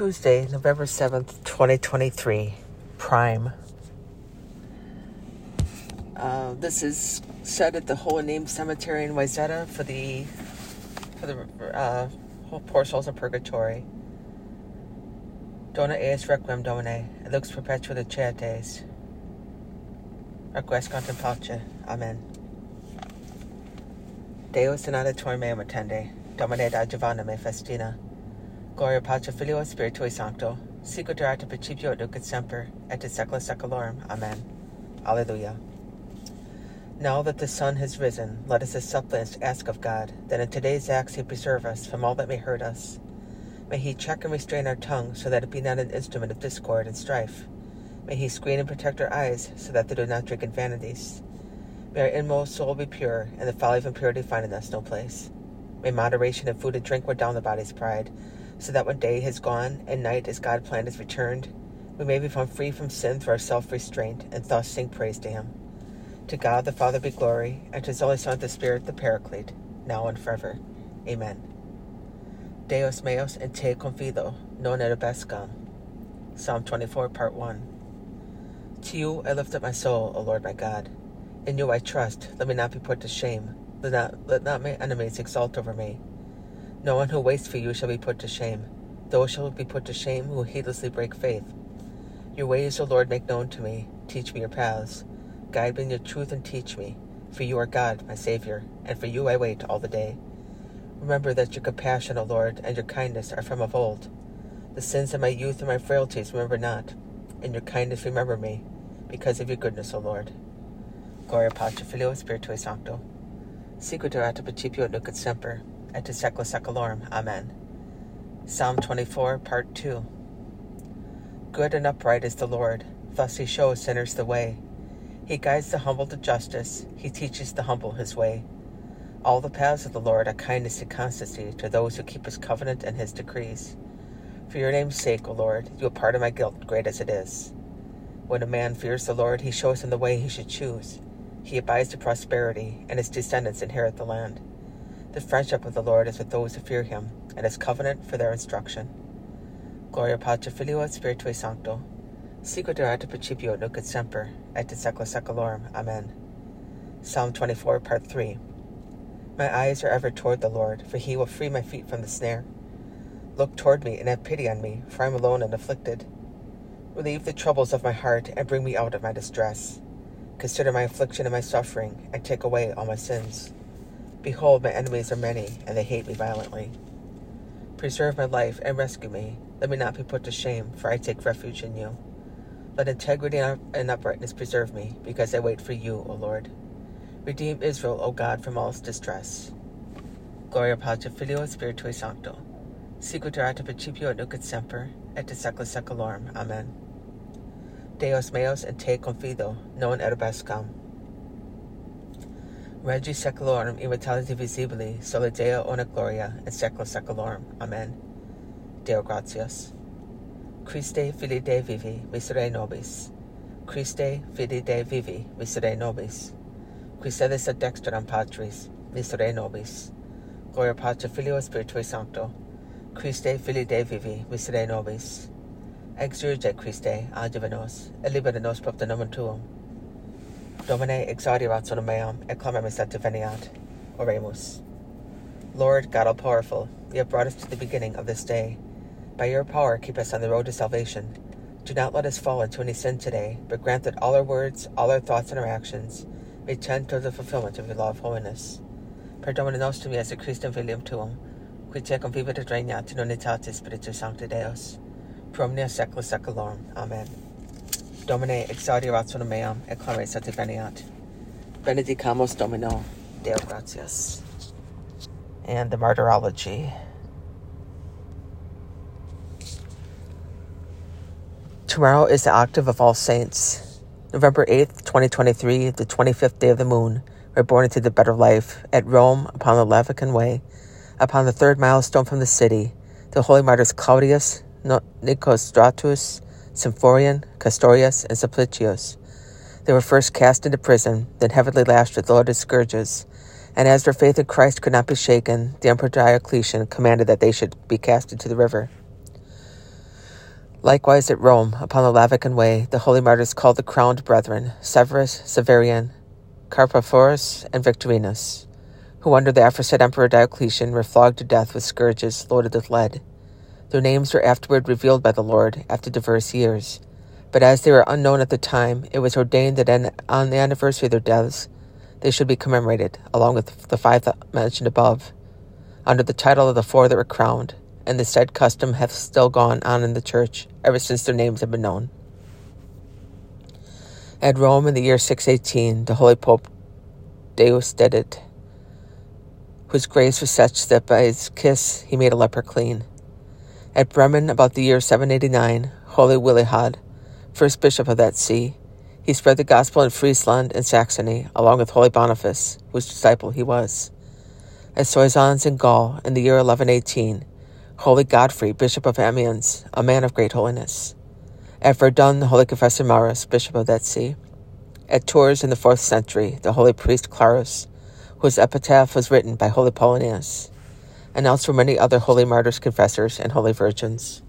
Tuesday, November 7th, 2023, Prime. Uh, this is said at the Holy Name Cemetery in Wayzata for the for the uh, poor souls of purgatory. Dona eis requiem domine, lux perpetua de charites. Request contemplatio. Amen. Deus donator meum attende, Domine da Giovanna me festina. Gloria Patri Filio Spiritui Sancto, sicut erat principio et semper, et in saecula saeculorum. Amen. Alleluia. Now that the sun has risen, let us as suppliants ask of God that in today's acts he preserve us from all that may hurt us. May he check and restrain our tongue so that it be not an instrument of discord and strife. May he screen and protect our eyes so that they do not drink in vanities. May our inmost soul be pure, and the folly of impurity find in us no place. May moderation in food and drink wear down the body's pride, so that when day has gone and night as God planned is returned, we may be found free from sin through our self restraint and thus sing praise to Him. To God the Father be glory, and to His only Son, the Spirit, the Paraclete, now and forever. Amen. Deus meus in te confido, non erubescam. Psalm 24, Part 1. To you I lift up my soul, O Lord my God. In you I trust, let me not be put to shame. Let not, let not my enemies exult over me. No one who waits for you shall be put to shame. Those shall be put to shame who heedlessly break faith. Your ways, O Lord, make known to me. Teach me your paths. Guide me in your truth and teach me. For you are God, my Savior, and for you I wait all the day. Remember that your compassion, O Lord, and your kindness are from of old. The sins of my youth and my frailties remember not. In your kindness remember me, because of your goodness, O Lord. Gloria Patri Filio Spiritui Sancto. Sicut erat principio et nunc et semper et secula. Amen. Psalm 24, Part 2. Good and upright is the Lord, thus he shows sinners the way. He guides the humble to justice, he teaches the humble his way. All the paths of the Lord are kindness and constancy to those who keep his covenant and his decrees. For your name's sake, O Lord, you will pardon my guilt, great as it is. When a man fears the Lord, he shows him the way he should choose. He abides to prosperity, and his descendants inherit the land. The friendship of the Lord is with those who fear him, and his covenant for their instruction. Gloria Patri Filio et Spiritui Sancto, sicut erat principio nunc et semper, et in saecula saeculorum. Amen. Psalm 24, Part 3. My eyes are ever toward the Lord, for he will free my feet from the snare. Look toward me and have pity on me, for I am alone and afflicted. Relieve the troubles of my heart and bring me out of my distress. Consider my affliction and my suffering, and take away all my sins. Behold, my enemies are many, and they hate me violently. Preserve my life and rescue me. Let me not be put to shame, for I take refuge in you. Let integrity and uprightness preserve me, because I wait for you, O Lord. Redeem Israel, O God, from all distress. Gloria Patri Filio Spiritui Sancto. Sicut erat principio et nunc et semper, et in saecula saeculorum. Amen. Deus meus in te confido, non erubescam. Regi secularum immortality visibili, soli Deo ona gloria, in secula seculorum. Amen. Deo gratias. Christe fili Dei vivi, misere nobis. Christe fili Dei vivi, misere nobis. Qui sedis ad dexteram Patris, misere nobis. Gloria Patri Filio Spiritui Sancto. Christe fili Dei vivi, misere nobis. Exurge Christe, adiuva nos, et nos propter nomen tuum. Domine exaudirat sonum meam, et clamamis et deveniat. Oremus. Lord, God all-powerful, you have brought us to the beginning of this day. By your power, keep us on the road to salvation. Do not let us fall into any sin today, but grant that all our words, all our thoughts and our actions may tend toward the fulfillment of your law of holiness. Per Domine nostrum Iesu Christum filium tuum, qui tecum vivit et regnat in unitate Spiritus Sancti Deus, pro omnia saecula saeculorum. Amen. Domine exaudirat sonum meam, et clames et veniat. Benedicamus Domino, Deo gratias. And the Martyrology. Tomorrow is the octave of All Saints. November 8th, 2023, the 25th day of the moon. We're born into the better life at Rome upon the Labican Way. Upon the third milestone from the city, the holy martyrs Claudius, Nicostratus, Symphorian, Castorius, and Simplicius. They were first cast into prison, then heavily lashed with loaded scourges. And as their faith in Christ could not be shaken, the Emperor Diocletian commanded that they should be cast into the river. Likewise at Rome, upon the Labican Way, the holy martyrs called the crowned brethren, Severus, Severian, Carpophorus, and Victorinus, who under the aforesaid Emperor Diocletian were flogged to death with scourges loaded with lead. Their names were afterward revealed by the Lord after diverse years. But as they were unknown at the time, it was ordained that on the anniversary of their deaths, they should be commemorated, along with the five mentioned above, under the title of the four that were crowned, and the said custom hath still gone on in the church ever since their names have been known. At Rome in the year 618, the Holy Pope Deusdedit, whose grace was such that by his kiss he made a leper clean. At Bremen, about the year 789, Holy Willihad, first bishop of that see, he spread the gospel in Friesland and Saxony, along with Holy Boniface, whose disciple he was. At Soissons in Gaul, in the year 1118, Holy Godfrey, bishop of Amiens, a man of great holiness. At Verdun, the holy confessor Maurus, bishop of that see. At Tours in the fourth century, the holy priest Clarus, whose epitaph was written by holy Paulinus, and elsewhere many other holy martyrs, confessors, and holy virgins.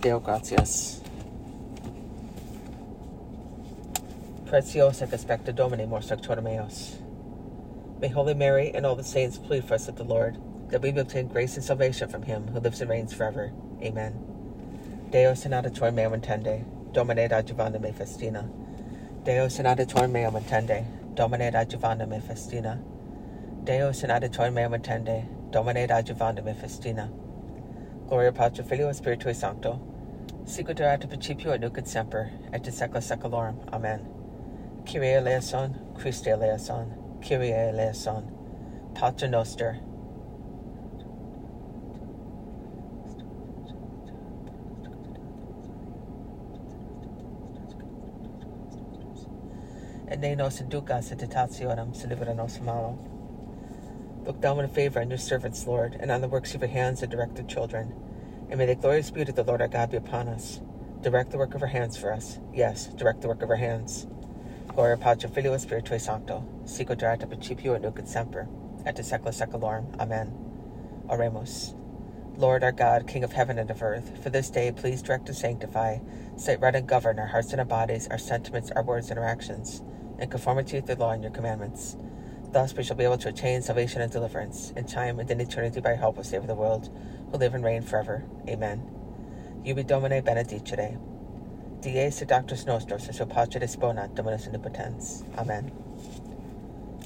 Deo gratias. Precios et aspecta Domini mor sanctorum meos. May Holy Mary and all the saints plead for us with the Lord, that we may obtain grace and salvation from him who lives and reigns forever. Amen. Deus in meum intende, Domine adjuvanda me festina. Deus in meum intende, Domine adjuvanda me festina. Deus in meum intende, Domine adjuvanda me festina. Gloria Patri Filio Spiritui Sancto, sicut erat principio et nunc et semper, et in saecula saeculorum. Amen. Kyrie eleison, Christe eleison, Kyrie eleison, Pater Noster, et ne nos inducas in tentationem, se libera nos malo. Look down with favor on your servants, Lord, and on the works of your hands and direct their children. And may the glorious beauty of the Lord our God be upon us. Direct the work of our hands for us. Yes, direct the work of our hands. Gloria Patri Filio Spiritui Sancto, sicut erat principio et nunc et semper, et in saecula saeculorum. Amen. Oremus. Lord our God, King of heaven and of earth, for this day please direct and sanctify, set right and govern our hearts and our bodies, our sentiments, our words, and our actions in conformity with the law and your commandments. Thus we shall be able to attain salvation and deliverance in time and in eternity by help of Savior of the world, who live and reign forever. Amen. Ubi Domine benedicere. Dies doctus nostros, et pace disponat Dominus omnipotens. Amen.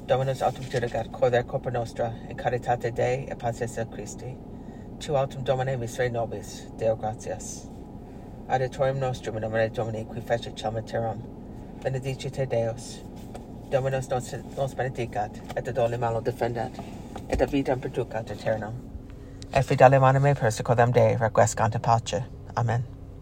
Dominus autum dirigat corde corpora nostra, in caritate Dei et paces Christi. Tu autum Domine misere nobis, Deo gratias. Adiutorium nostrum in nomine Domini qui fecit celum benedicite Deus. Dominus nos, nos benedicat, et ad ole malo defendat, et a vitam perducat aeternam. Et fidelium anime persecodam Dei requiescant pace. Amen.